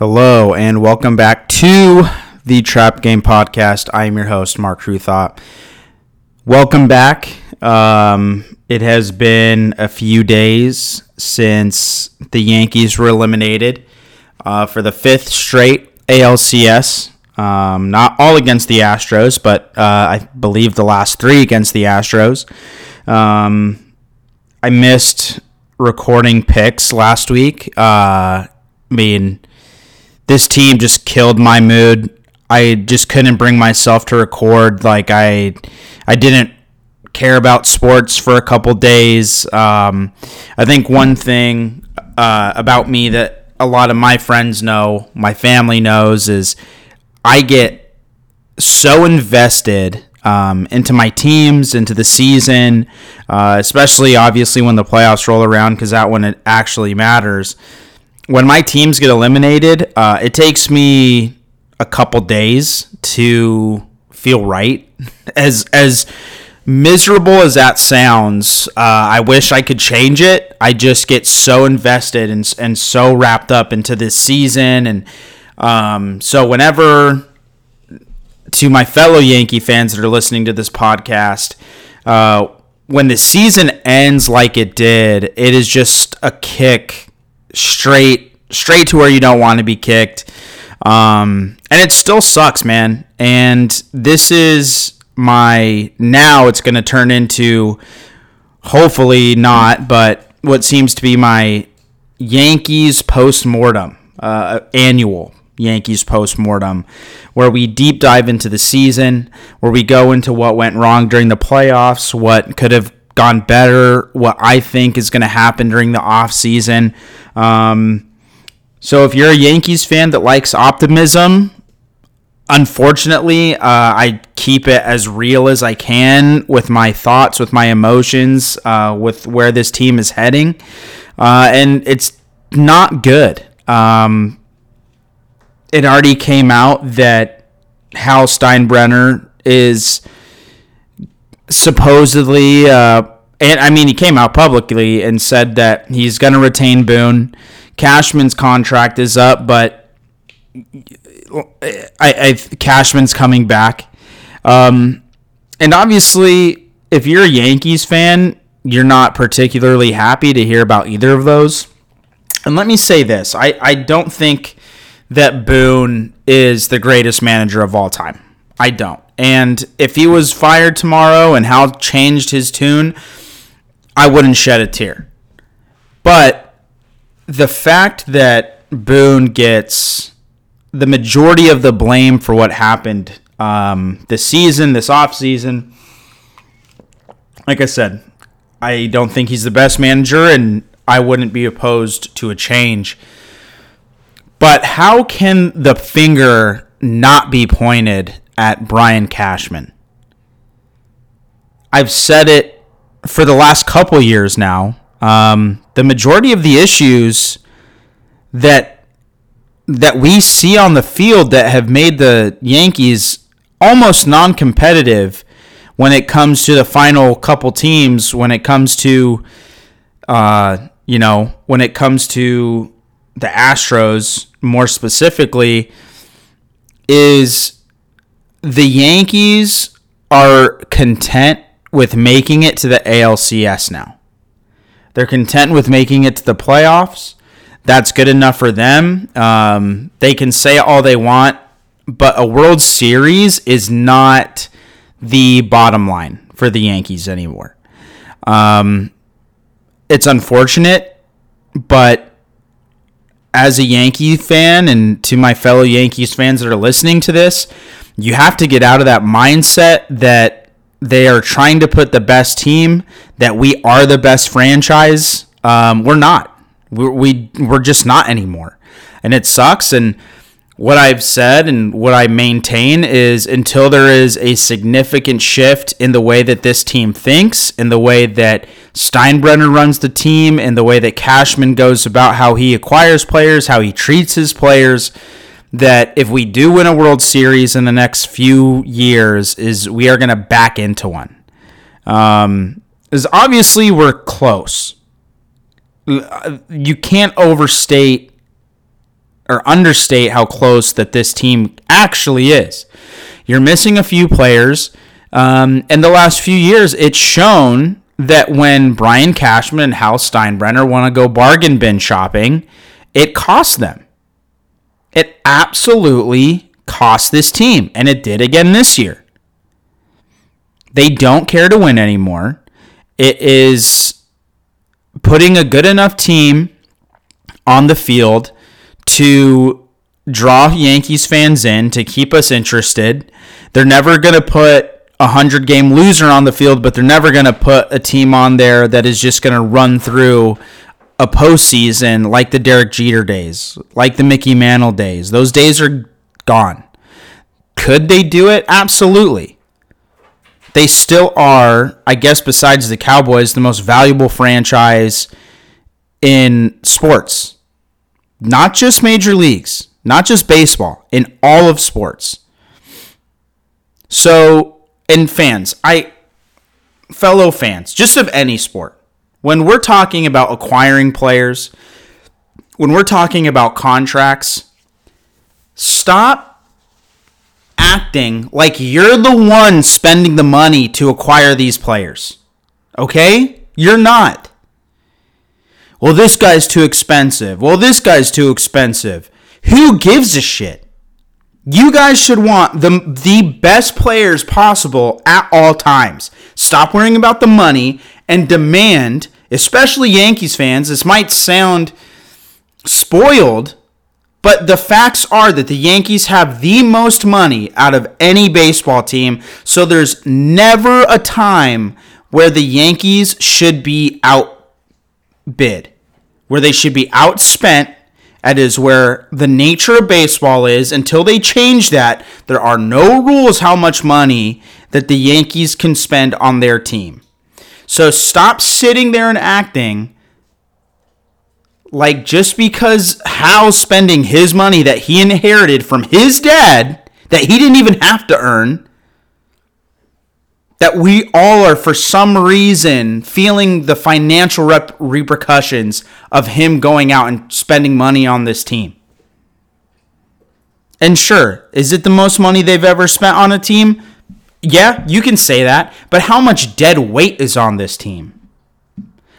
Hello, and welcome back to the Trap Game Podcast. I am your host, Mark Truthot. Welcome back. Um, it has been a few days since the Yankees were eliminated uh, for the fifth straight ALCS. Um, not all against the Astros, but uh, I believe the last three against the Astros. Um, I missed recording picks last week. Uh, I mean, this team just killed my mood. I just couldn't bring myself to record. Like I, I didn't care about sports for a couple days. Um, I think one thing uh, about me that a lot of my friends know, my family knows, is I get so invested um, into my teams, into the season, uh, especially obviously when the playoffs roll around, because that when it actually matters when my teams get eliminated, uh, it takes me a couple days to feel right. As as miserable as that sounds, uh, I wish I could change it. I just get so invested and and so wrapped up into this season, and um, so whenever to my fellow Yankee fans that are listening to this podcast. Uh, when the season ends like it did, it is just a kick straight straight to where you don't want to be kicked. Um, and it still sucks, man. And this is my now it's going to turn into hopefully not, but what seems to be my Yankees post mortem, uh, annual Yankees post mortem, where we deep dive into the season, where we go into what went wrong during the playoffs, what could have gone better, what I think is going to happen during the off season. Um, so if you're a Yankees fan that likes optimism, unfortunately, uh, I keep it as real as I can with my thoughts, with my emotions, uh, with where this team is heading, uh, and it's not good. Um, it already came out that Hal Steinbrenner is supposedly, uh, and I mean, he came out publicly and said that he's going to retain Boone. Cashman's contract is up, but I, I Cashman's coming back. Um, and obviously, if you're a Yankees fan, you're not particularly happy to hear about either of those. And let me say this I, I don't think that Boone is the greatest manager of all time. I don't. And if he was fired tomorrow and Hal changed his tune, I wouldn't shed a tear. But the fact that Boone gets the majority of the blame for what happened um, this season, this offseason, like I said, I don't think he's the best manager, and I wouldn't be opposed to a change. But how can the finger not be pointed at Brian Cashman. I've said it for the last couple years now. Um, the majority of the issues that that we see on the field that have made the Yankees almost non-competitive when it comes to the final couple teams, when it comes to uh, you know, when it comes to the Astros more specifically, is the Yankees are content with making it to the ALCS now. They're content with making it to the playoffs. That's good enough for them. Um, they can say all they want, but a World Series is not the bottom line for the Yankees anymore. Um, it's unfortunate, but as a Yankee fan and to my fellow Yankees fans that are listening to this, you have to get out of that mindset that they are trying to put the best team, that we are the best franchise. Um, we're not. We're, we, we're just not anymore. And it sucks. And what I've said and what I maintain is until there is a significant shift in the way that this team thinks, in the way that Steinbrenner runs the team, in the way that Cashman goes about how he acquires players, how he treats his players, that if we do win a World Series in the next few years, is we are going to back into one. Um, is obviously we're close. You can't overstate or understate how close that this team actually is. You're missing a few players. Um, in the last few years, it's shown that when Brian Cashman and Hal Steinbrenner want to go bargain bin shopping, it costs them. It absolutely cost this team, and it did again this year. They don't care to win anymore. It is putting a good enough team on the field to draw Yankees fans in to keep us interested. They're never going to put a 100 game loser on the field, but they're never going to put a team on there that is just going to run through a postseason like the Derek Jeter days, like the Mickey Mantle days. Those days are gone. Could they do it? Absolutely. They still are, I guess, besides the Cowboys, the most valuable franchise in sports. Not just major leagues, not just baseball, in all of sports. So, and fans, I, fellow fans, just of any sport, when we're talking about acquiring players, when we're talking about contracts, stop acting like you're the one spending the money to acquire these players. Okay? You're not. Well, this guy's too expensive. Well, this guy's too expensive. Who gives a shit? You guys should want the, the best players possible at all times. Stop worrying about the money and demand, especially Yankees fans. This might sound spoiled, but the facts are that the Yankees have the most money out of any baseball team. So there's never a time where the Yankees should be outbid, where they should be outspent that is where the nature of baseball is. Until they change that, there are no rules how much money that the Yankees can spend on their team. So stop sitting there and acting like just because Hal's spending his money that he inherited from his dad, that he didn't even have to earn, that we all are for some reason feeling the financial rep- repercussions of him going out and spending money on this team. And sure, is it the most money they've ever spent on a team? Yeah, you can say that, but how much dead weight is on this team?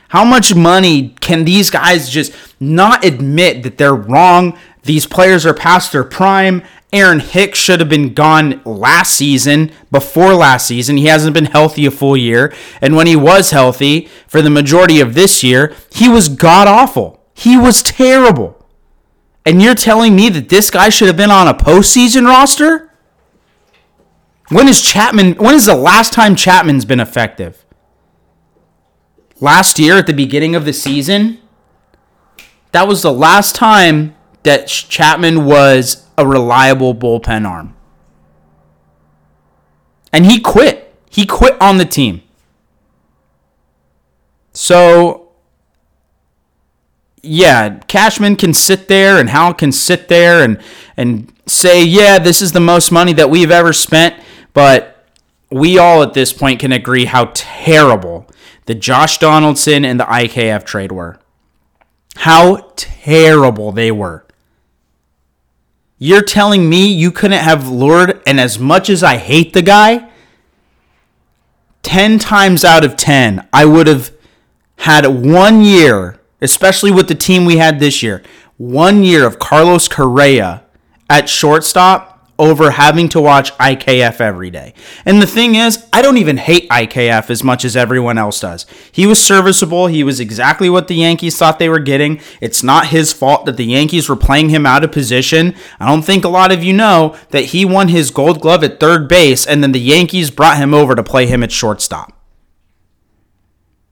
How much money can these guys just not admit that they're wrong? These players are past their prime Aaron Hicks should have been gone last season, before last season. He hasn't been healthy a full year. And when he was healthy for the majority of this year, he was god awful. He was terrible. And you're telling me that this guy should have been on a postseason roster? When is Chapman when is the last time Chapman's been effective? Last year at the beginning of the season? That was the last time that Chapman was a reliable bullpen arm. And he quit. He quit on the team. So, yeah, Cashman can sit there and Hal can sit there and, and say, yeah, this is the most money that we've ever spent. But we all at this point can agree how terrible the Josh Donaldson and the IKF trade were. How terrible they were. You're telling me you couldn't have lured, and as much as I hate the guy, 10 times out of 10, I would have had one year, especially with the team we had this year, one year of Carlos Correa at shortstop over having to watch IKF every day. And the thing is, I don't even hate IKF as much as everyone else does. He was serviceable. He was exactly what the Yankees thought they were getting. It's not his fault that the Yankees were playing him out of position. I don't think a lot of you know that he won his gold glove at third base and then the Yankees brought him over to play him at shortstop.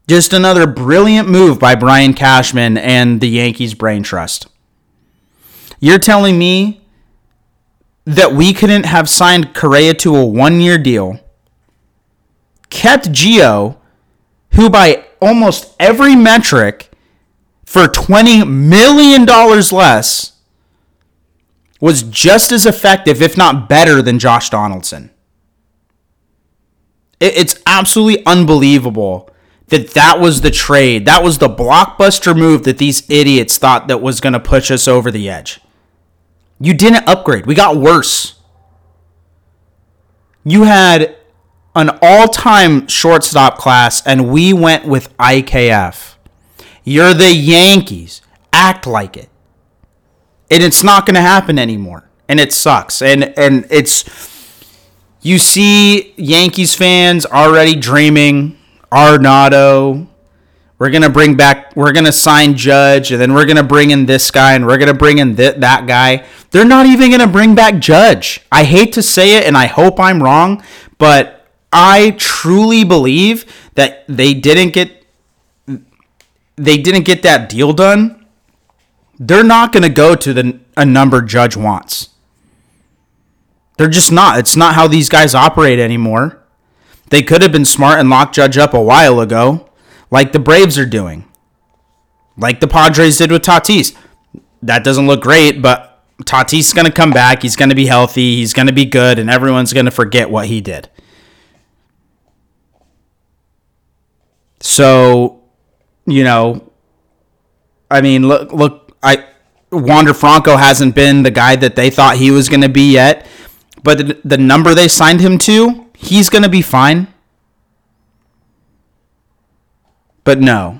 Just another brilliant move by Brian Cashman and the Yankees Brain Trust. You're telling me that we couldn't have signed Correa to a one year deal, kept Gio, who by almost every metric, for $20 million less, was just as effective, if not better, than Josh Donaldson. It's absolutely unbelievable that that was the trade. That was the blockbuster move that these idiots thought that was going to push us over the edge. You didn't upgrade. We got worse. You had an all time shortstop class, and we went with IKF. You're the Yankees. Act like it. And it's not going to happen anymore. And it sucks. And and it's you see Yankees fans already dreaming Arenado. We're gonna bring back. We're gonna sign Judge, and then we're gonna bring in this guy, and we're gonna bring in th- that guy. They're not even gonna bring back Judge. I hate to say it, and I hope I'm wrong, but I truly believe that they didn't get they didn't get that deal done. They're not gonna go to the a number Judge wants. They're just not. It's not how these guys operate anymore. They could have been smart and locked Judge up a while ago like the Braves are doing, like the Padres did with Tatis. That doesn't look great, but Tatis is going to come back. He's going to be healthy. He's going to be good, and everyone's going to forget what he did. So, you know, I mean, look, look, I Wander Franco hasn't been the guy that they thought he was going to be yet, but the, the number they signed him to, he's going to be fine. But no,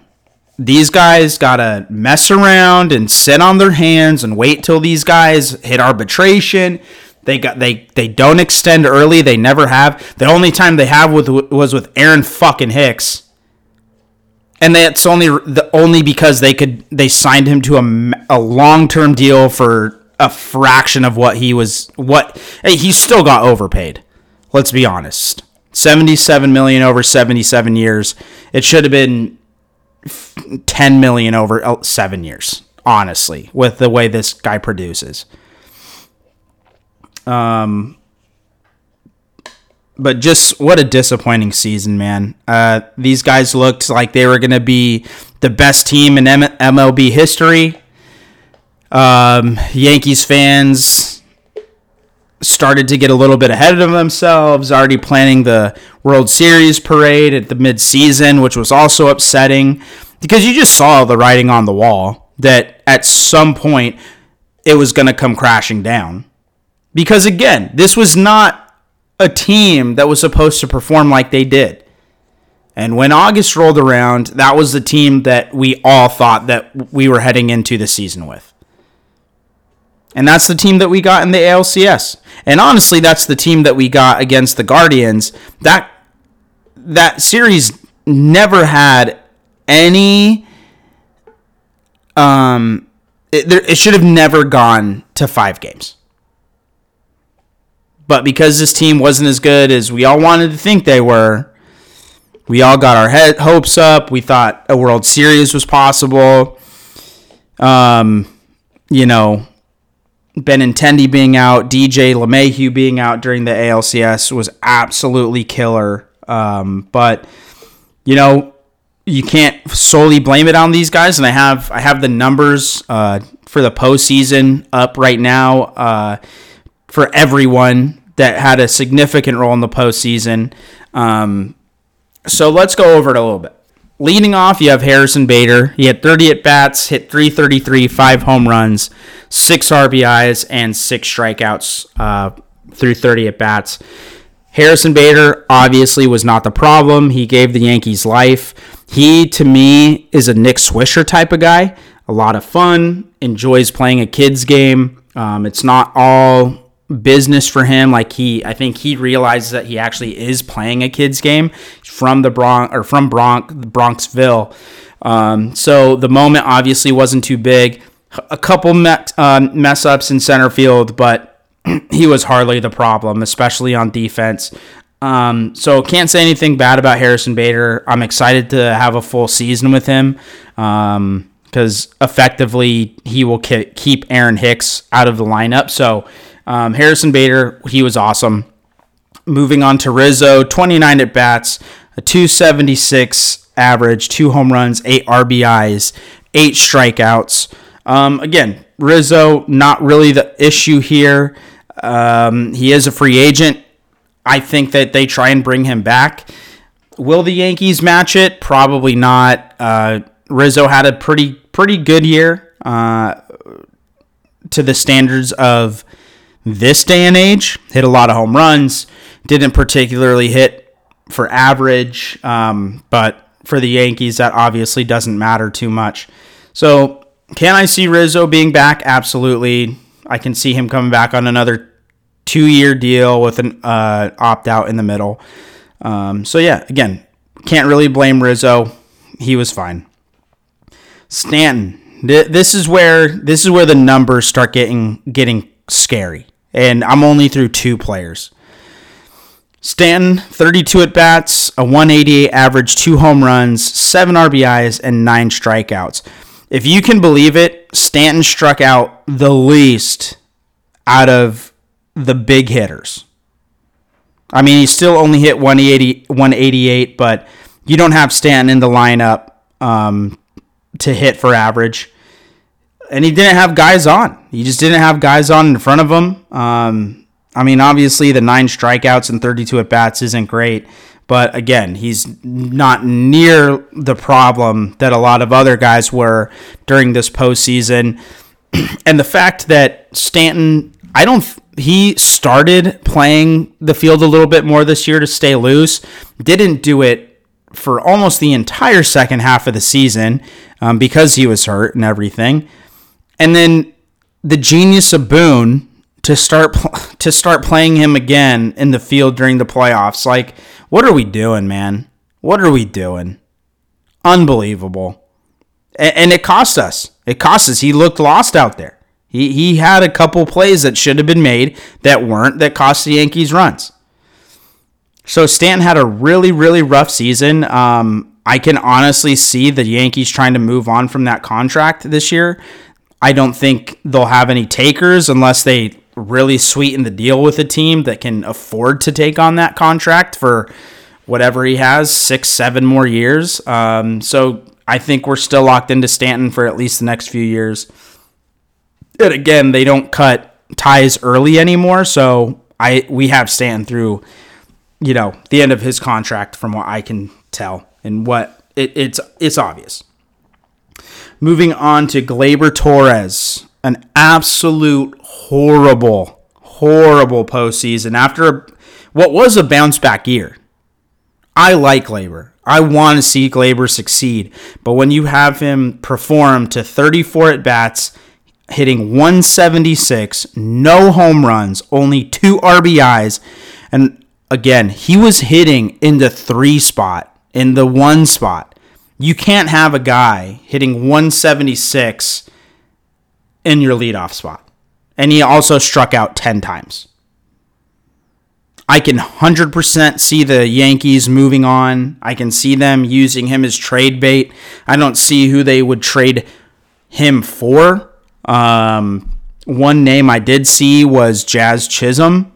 these guys gotta mess around and sit on their hands and wait till these guys hit arbitration. They got they they don't extend early. They never have. The only time they have with was with Aaron fucking Hicks, and that's only the only because they could they signed him to a, a long term deal for a fraction of what he was. What hey, he still got overpaid. Let's be honest. 77 million over 77 years. It should have been 10 million over uh, 7 years, honestly, with the way this guy produces. Um but just what a disappointing season, man. Uh, these guys looked like they were going to be the best team in M- MLB history. Um, Yankees fans started to get a little bit ahead of themselves, already planning the World Series parade at the midseason, which was also upsetting because you just saw the writing on the wall that at some point it was going to come crashing down. Because again, this was not a team that was supposed to perform like they did. And when August rolled around, that was the team that we all thought that we were heading into the season with. And that's the team that we got in the ALCS. And honestly, that's the team that we got against the Guardians. That that series never had any um it, it should have never gone to 5 games. But because this team wasn't as good as we all wanted to think they were, we all got our head hopes up. We thought a World Series was possible. Um, you know, Benintendi being out, DJ LeMahieu being out during the ALCS was absolutely killer. Um, but you know, you can't solely blame it on these guys. And I have I have the numbers uh, for the postseason up right now uh, for everyone that had a significant role in the postseason. Um, so let's go over it a little bit. Leading off, you have Harrison Bader. He had 30 at bats, hit 333, five home runs, six RBIs, and six strikeouts uh, through 30 at bats. Harrison Bader obviously was not the problem. He gave the Yankees life. He, to me, is a Nick Swisher type of guy. A lot of fun, enjoys playing a kid's game. Um, it's not all business for him. Like he, I think he realizes that he actually is playing a kids game from the Bronx or from Bronx, Bronxville. Um, so the moment obviously wasn't too big. A couple met, uh, mess ups in center field, but he was hardly the problem, especially on defense. Um, so can't say anything bad about Harrison Bader. I'm excited to have a full season with him. Um, because effectively he will keep Aaron Hicks out of the lineup. So um, Harrison Bader, he was awesome. Moving on to Rizzo, 29 at bats, a 276 average, two home runs, eight RBIs, eight strikeouts. Um, again, Rizzo, not really the issue here. Um, he is a free agent. I think that they try and bring him back. Will the Yankees match it? Probably not. Uh, Rizzo had a pretty pretty good year. Uh, to the standards of this day and age. Hit a lot of home runs, didn't particularly hit for average, um, but for the Yankees, that obviously doesn't matter too much. So, can I see Rizzo being back? Absolutely. I can see him coming back on another two year deal with an uh, opt out in the middle. Um, so, yeah, again, can't really blame Rizzo. He was fine. Stanton. This is where this is where the numbers start getting getting scary. And I'm only through two players. Stanton, 32 at bats, a 188 average, two home runs, seven RBIs, and nine strikeouts. If you can believe it, Stanton struck out the least out of the big hitters. I mean, he still only hit 180, 188, but you don't have Stanton in the lineup um, to hit for average. And he didn't have guys on. He just didn't have guys on in front of him. Um, I mean, obviously, the nine strikeouts and 32 at bats isn't great. But again, he's not near the problem that a lot of other guys were during this postseason. and the fact that Stanton, I don't, he started playing the field a little bit more this year to stay loose, didn't do it for almost the entire second half of the season um, because he was hurt and everything. And then the genius of Boone to start to start playing him again in the field during the playoffs. Like, what are we doing, man? What are we doing? Unbelievable. And, and it cost us. It cost us. He looked lost out there. He he had a couple plays that should have been made that weren't that cost the Yankees runs. So Stanton had a really really rough season. Um, I can honestly see the Yankees trying to move on from that contract this year. I don't think they'll have any takers unless they really sweeten the deal with a team that can afford to take on that contract for whatever he has six, seven more years. Um, so I think we're still locked into Stanton for at least the next few years. And again, they don't cut ties early anymore, so I we have Stanton through, you know, the end of his contract from what I can tell and what it, it's it's obvious. Moving on to Gleyber Torres, an absolute horrible, horrible postseason after what was a bounce back year. I like Gleyber. I want to see Gleyber succeed. But when you have him perform to 34 at bats, hitting 176, no home runs, only two RBIs, and again, he was hitting in the three spot, in the one spot. You can't have a guy hitting 176 in your leadoff spot. And he also struck out 10 times. I can 100% see the Yankees moving on. I can see them using him as trade bait. I don't see who they would trade him for. Um, one name I did see was Jazz Chisholm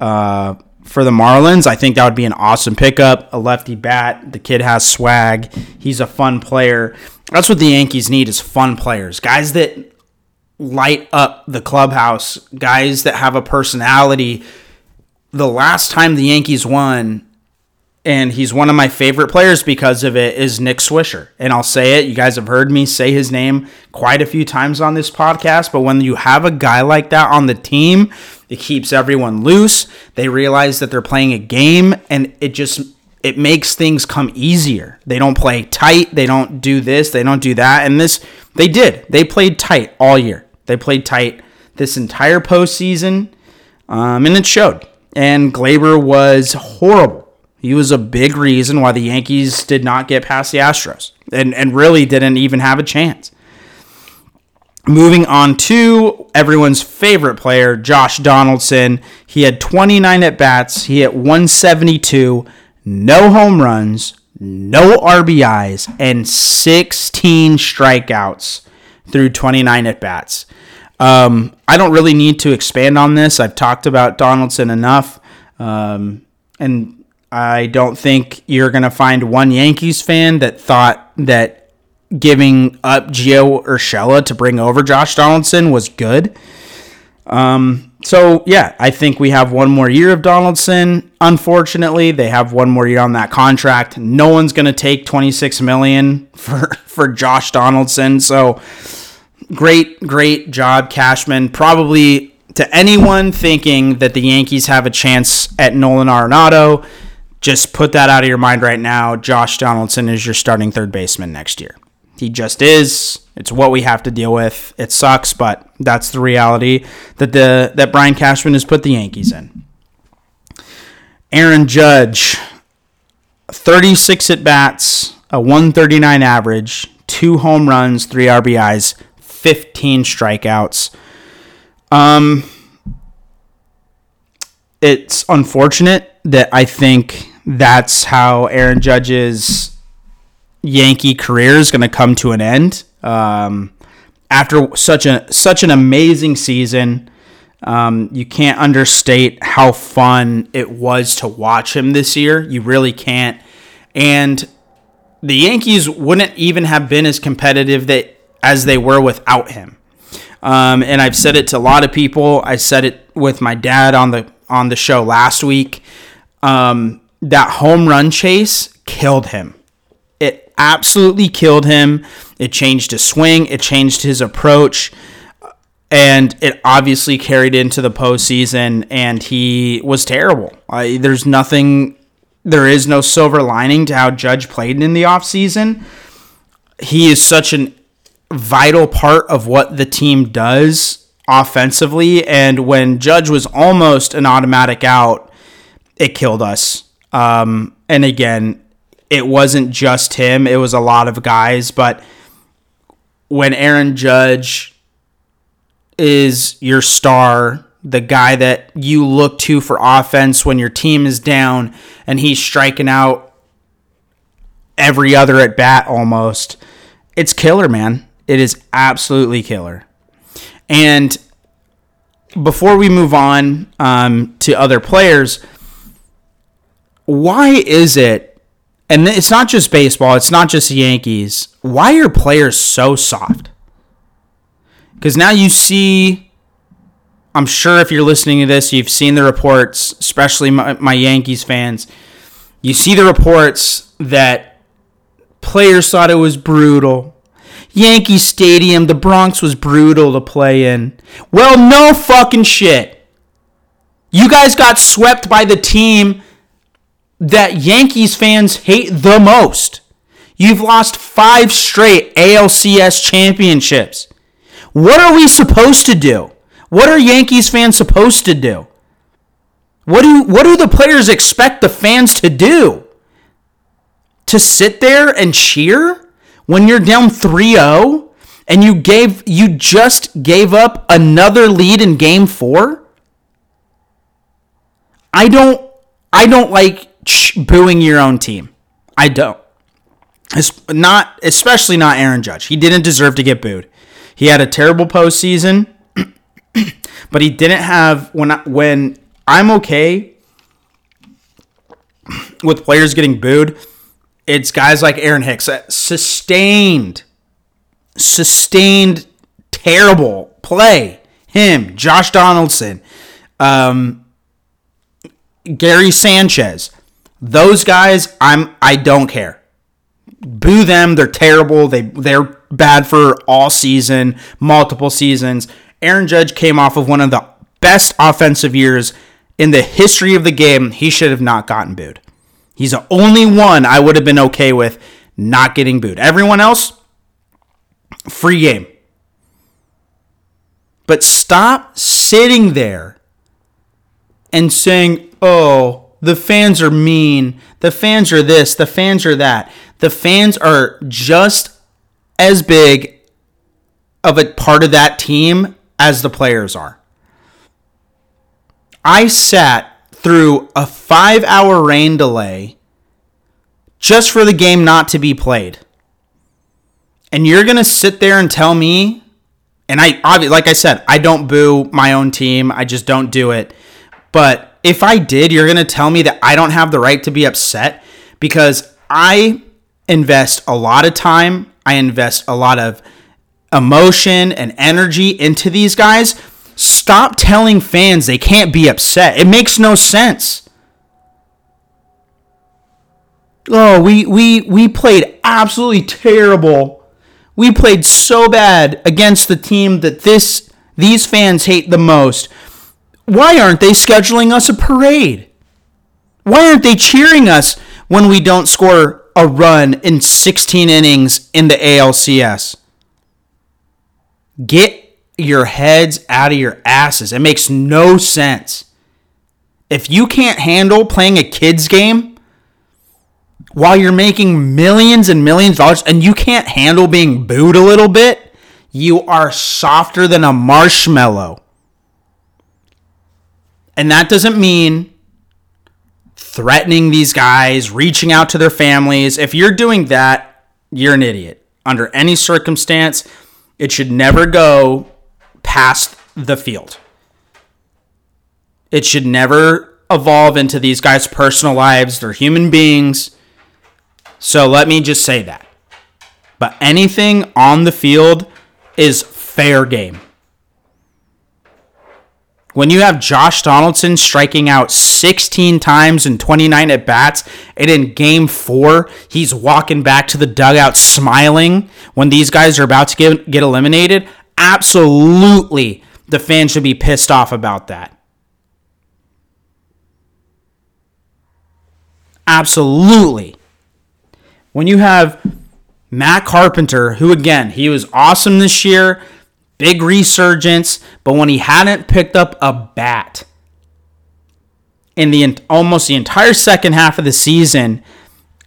uh, for the Marlins. I think that would be an awesome pickup. A lefty bat. The kid has swag. He's a fun player. That's what the Yankees need is fun players. Guys that light up the clubhouse, guys that have a personality. The last time the Yankees won, and he's one of my favorite players because of it, is Nick Swisher. And I'll say it, you guys have heard me say his name quite a few times on this podcast, but when you have a guy like that on the team, it keeps everyone loose. They realize that they're playing a game, and it just it makes things come easier. They don't play tight. They don't do this. They don't do that. And this, they did. They played tight all year. They played tight this entire postseason, um, and it showed. And Gleyber was horrible. He was a big reason why the Yankees did not get past the Astros and, and really didn't even have a chance. Moving on to everyone's favorite player, Josh Donaldson. He had 29 at bats. He hit 172, no home runs, no RBIs, and 16 strikeouts through 29 at bats. Um, I don't really need to expand on this. I've talked about Donaldson enough. Um, and I don't think you're going to find one Yankees fan that thought that giving up Gio Urshela to bring over Josh Donaldson was good. Um, so yeah, I think we have one more year of Donaldson. Unfortunately, they have one more year on that contract. No one's going to take 26 million for for Josh Donaldson. So great, great job, Cashman. Probably to anyone thinking that the Yankees have a chance at Nolan Arenado, just put that out of your mind right now. Josh Donaldson is your starting third baseman next year. He just is. It's what we have to deal with. It sucks, but that's the reality that the that Brian Cashman has put the Yankees in. Aaron Judge, 36 at bats, a 139 average, two home runs, three RBIs, 15 strikeouts. Um, it's unfortunate that I think that's how Aaron Judge's Yankee career is going to come to an end. Um, after such a such an amazing season, um, you can't understate how fun it was to watch him this year. You really can't. And the Yankees wouldn't even have been as competitive that as they were without him. Um, and I've said it to a lot of people. I said it with my dad on the on the show last week. Um, that home run chase killed him. It absolutely killed him. It changed his swing. It changed his approach. And it obviously carried into the postseason, and he was terrible. There's nothing, there is no silver lining to how Judge played in the offseason. He is such an vital part of what the team does offensively. And when Judge was almost an automatic out, it killed us. Um, and again, it wasn't just him, it was a lot of guys. But when Aaron Judge is your star, the guy that you look to for offense when your team is down and he's striking out every other at bat almost, it's killer, man. It is absolutely killer. And before we move on um, to other players, why is it, and it's not just baseball, it's not just the Yankees, why are players so soft? Because now you see, I'm sure if you're listening to this, you've seen the reports, especially my, my Yankees fans. You see the reports that players thought it was brutal Yankee Stadium, the Bronx was brutal to play in. Well, no fucking shit. You guys got swept by the team that Yankees fans hate the most. You've lost five straight ALCS championships. What are we supposed to do? What are Yankees fans supposed to do? What do what do the players expect the fans to do? To sit there and cheer? When you're down 3-0 and you gave you just gave up another lead in game 4? I don't I don't like booing your own team. I don't. It's not especially not Aaron Judge. He didn't deserve to get booed. He had a terrible postseason, but he didn't have when I, when I'm okay with players getting booed it's guys like Aaron Hicks, sustained, sustained, terrible play. Him, Josh Donaldson, um, Gary Sanchez, those guys, I'm I don't care. Boo them. They're terrible. They they're bad for all season, multiple seasons. Aaron Judge came off of one of the best offensive years in the history of the game. He should have not gotten booed. He's the only one I would have been okay with not getting booed. Everyone else, free game. But stop sitting there and saying, oh, the fans are mean. The fans are this. The fans are that. The fans are just as big of a part of that team as the players are. I sat through a five hour rain delay just for the game not to be played. And you're going to sit there and tell me, and I, obviously, like I said, I don't boo my own team. I just don't do it. But if I did, you're going to tell me that I don't have the right to be upset because I invest a lot of time, I invest a lot of emotion and energy into these guys Stop telling fans they can't be upset. It makes no sense. Oh, we we we played absolutely terrible. We played so bad against the team that this these fans hate the most. Why aren't they scheduling us a parade? Why aren't they cheering us when we don't score a run in 16 innings in the ALCS? Get your heads out of your asses. It makes no sense. If you can't handle playing a kids game while you're making millions and millions of dollars and you can't handle being booed a little bit, you are softer than a marshmallow. And that doesn't mean threatening these guys, reaching out to their families. If you're doing that, you're an idiot. Under any circumstance, it should never go past the field. It should never evolve into these guys' personal lives. They're human beings. So let me just say that. But anything on the field is fair game. When you have Josh Donaldson striking out 16 times in 29 at bats, and in game four, he's walking back to the dugout smiling when these guys are about to get, get eliminated, absolutely the fans should be pissed off about that. Absolutely. When you have Matt Carpenter, who again, he was awesome this year big resurgence, but when he hadn't picked up a bat in the almost the entire second half of the season,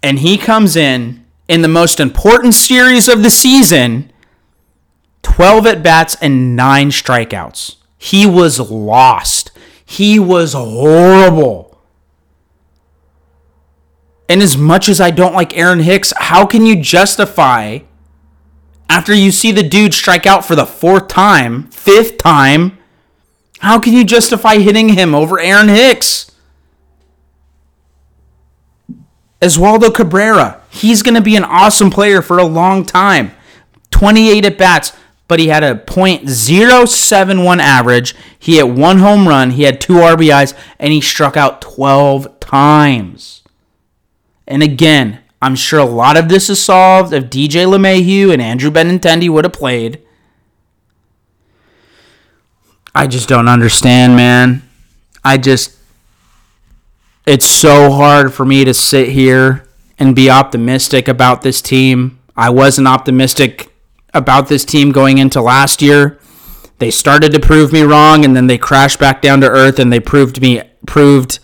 and he comes in in the most important series of the season, 12 at bats and 9 strikeouts. He was lost. He was horrible. And as much as I don't like Aaron Hicks, how can you justify after you see the dude strike out for the fourth time, fifth time, how can you justify hitting him over Aaron Hicks? Oswaldo Cabrera, he's going to be an awesome player for a long time. 28 at bats, but he had a .071 average. He hit one home run, he had two RBIs, and he struck out 12 times. And again, I'm sure a lot of this is solved if DJ LeMahieu and Andrew Benintendi would have played. I just don't understand, man. I just. It's so hard for me to sit here and be optimistic about this team. I wasn't optimistic about this team going into last year. They started to prove me wrong and then they crashed back down to earth and they proved me proved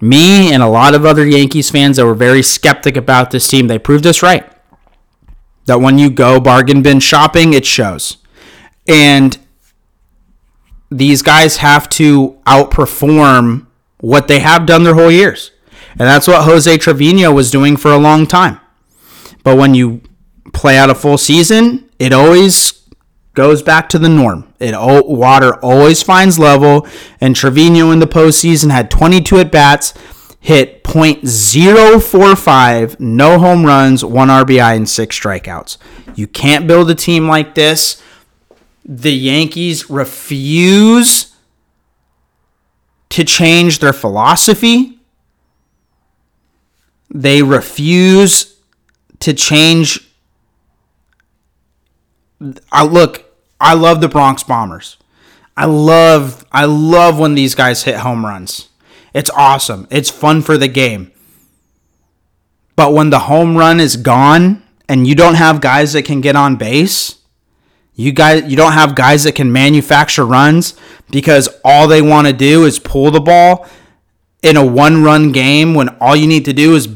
me and a lot of other Yankees fans that were very skeptic about this team, they proved us right. That when you go bargain bin shopping, it shows. And these guys have to outperform what they have done their whole years. And that's what Jose Trevino was doing for a long time. But when you play out a full season, it always goes back to the norm. It water always finds level, and Trevino in the postseason had 22 at bats, hit .045, no home runs, one RBI, and six strikeouts. You can't build a team like this. The Yankees refuse to change their philosophy. They refuse to change. I look I love the Bronx Bombers. I love I love when these guys hit home runs. It's awesome. It's fun for the game. But when the home run is gone and you don't have guys that can get on base, you guys you don't have guys that can manufacture runs because all they want to do is pull the ball in a one-run game when all you need to do is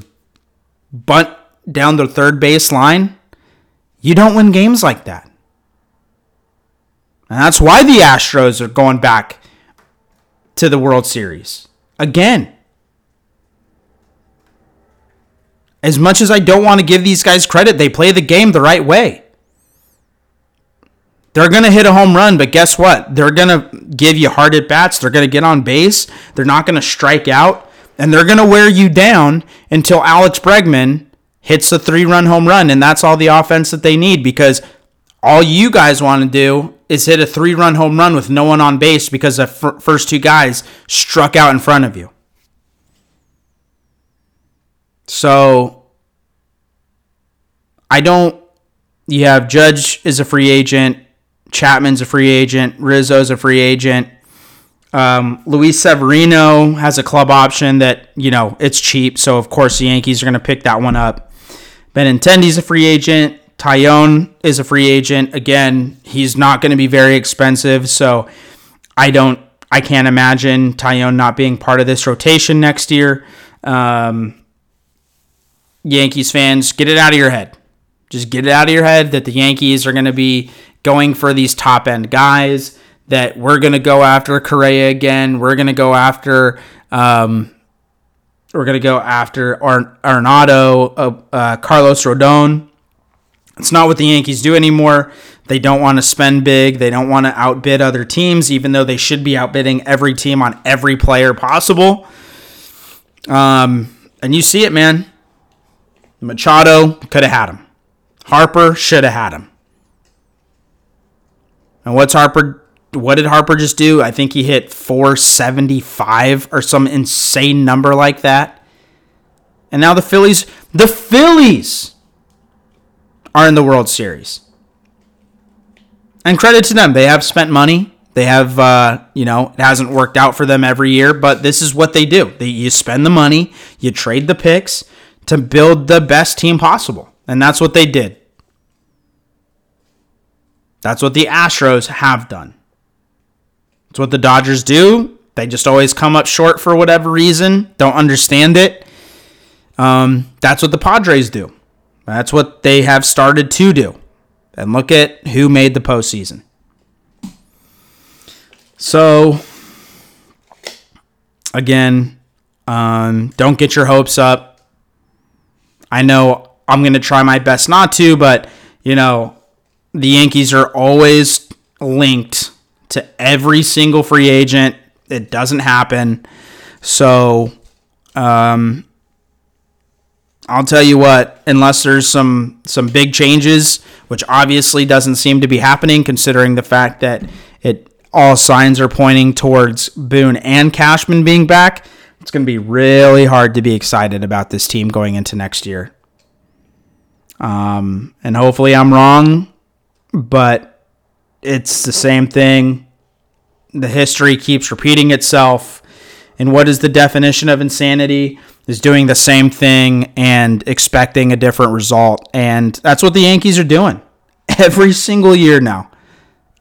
bunt down the third base line. You don't win games like that. And that's why the Astros are going back to the World Series. Again. As much as I don't want to give these guys credit, they play the game the right way. They're going to hit a home run, but guess what? They're going to give you hard at bats. They're going to get on base. They're not going to strike out. And they're going to wear you down until Alex Bregman hits a three run home run. And that's all the offense that they need because all you guys want to do is hit a three run home run with no one on base because the first two guys struck out in front of you. So I don't you have Judge is a free agent, Chapman's a free agent, Rizzo's a free agent. Um, Luis Severino has a club option that you know it's cheap, so of course the Yankees are going to pick that one up. Benintendi's a free agent. Taillon is a free agent. Again, he's not going to be very expensive, so I don't, I can't imagine Taillon not being part of this rotation next year. Um, Yankees fans, get it out of your head. Just get it out of your head that the Yankees are going to be going for these top end guys. That we're going to go after Correa again. We're going to go after. Um, we're going to go after Ar- Arenado, uh, uh, Carlos Rodon. It's not what the Yankees do anymore. They don't want to spend big. They don't want to outbid other teams, even though they should be outbidding every team on every player possible. Um, and you see it, man. Machado could have had him. Harper should have had him. And what's Harper? What did Harper just do? I think he hit 475 or some insane number like that. And now the Phillies, the Phillies are in the World Series. And credit to them. They have spent money. They have, uh, you know, it hasn't worked out for them every year, but this is what they do. They, you spend the money, you trade the picks to build the best team possible. And that's what they did. That's what the Astros have done. It's what the Dodgers do. They just always come up short for whatever reason. Don't understand it. Um, that's what the Padres do. That's what they have started to do. And look at who made the postseason. So, again, um, don't get your hopes up. I know I'm going to try my best not to, but, you know, the Yankees are always linked to every single free agent. It doesn't happen. So, um, I'll tell you what, unless there's some some big changes, which obviously doesn't seem to be happening considering the fact that it all signs are pointing towards Boone and Cashman being back, it's going to be really hard to be excited about this team going into next year. Um, and hopefully I'm wrong, but it's the same thing. The history keeps repeating itself. And what is the definition of insanity? Is doing the same thing and expecting a different result. And that's what the Yankees are doing every single year now.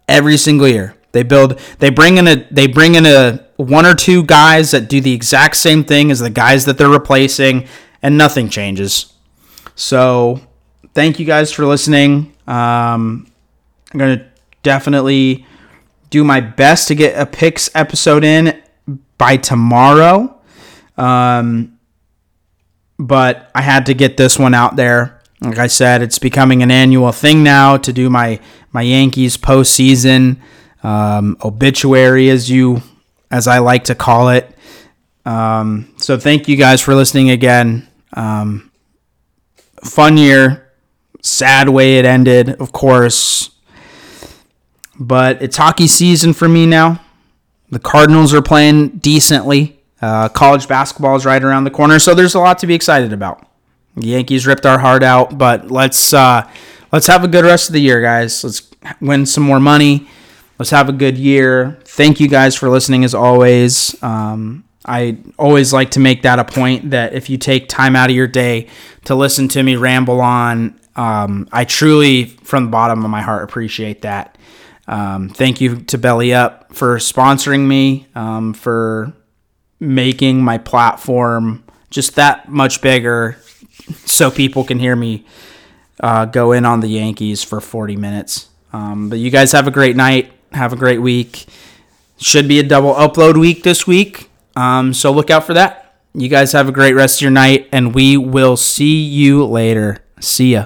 Every single year. They build they bring in a they bring in a one or two guys that do the exact same thing as the guys that they're replacing and nothing changes. So, thank you guys for listening. Um, I'm going to definitely do my best to get a picks episode in by tomorrow. Um, but I had to get this one out there. Like I said, it's becoming an annual thing now to do my my Yankees postseason um, obituary, as you as I like to call it. Um, so thank you guys for listening again. Um, fun year, sad way it ended, of course, but it's hockey season for me now. The Cardinals are playing decently. Uh, college basketball is right around the corner, so there's a lot to be excited about. The Yankees ripped our heart out, but let's uh, let's have a good rest of the year, guys. Let's win some more money. Let's have a good year. Thank you guys for listening as always. Um, I always like to make that a point that if you take time out of your day to listen to me ramble on, um, I truly, from the bottom of my heart, appreciate that. Um, thank you to Belly Up for sponsoring me, um, for making my platform just that much bigger so people can hear me uh, go in on the Yankees for 40 minutes. Um, but you guys have a great night. Have a great week. Should be a double upload week this week. Um, so look out for that. You guys have a great rest of your night, and we will see you later. See ya.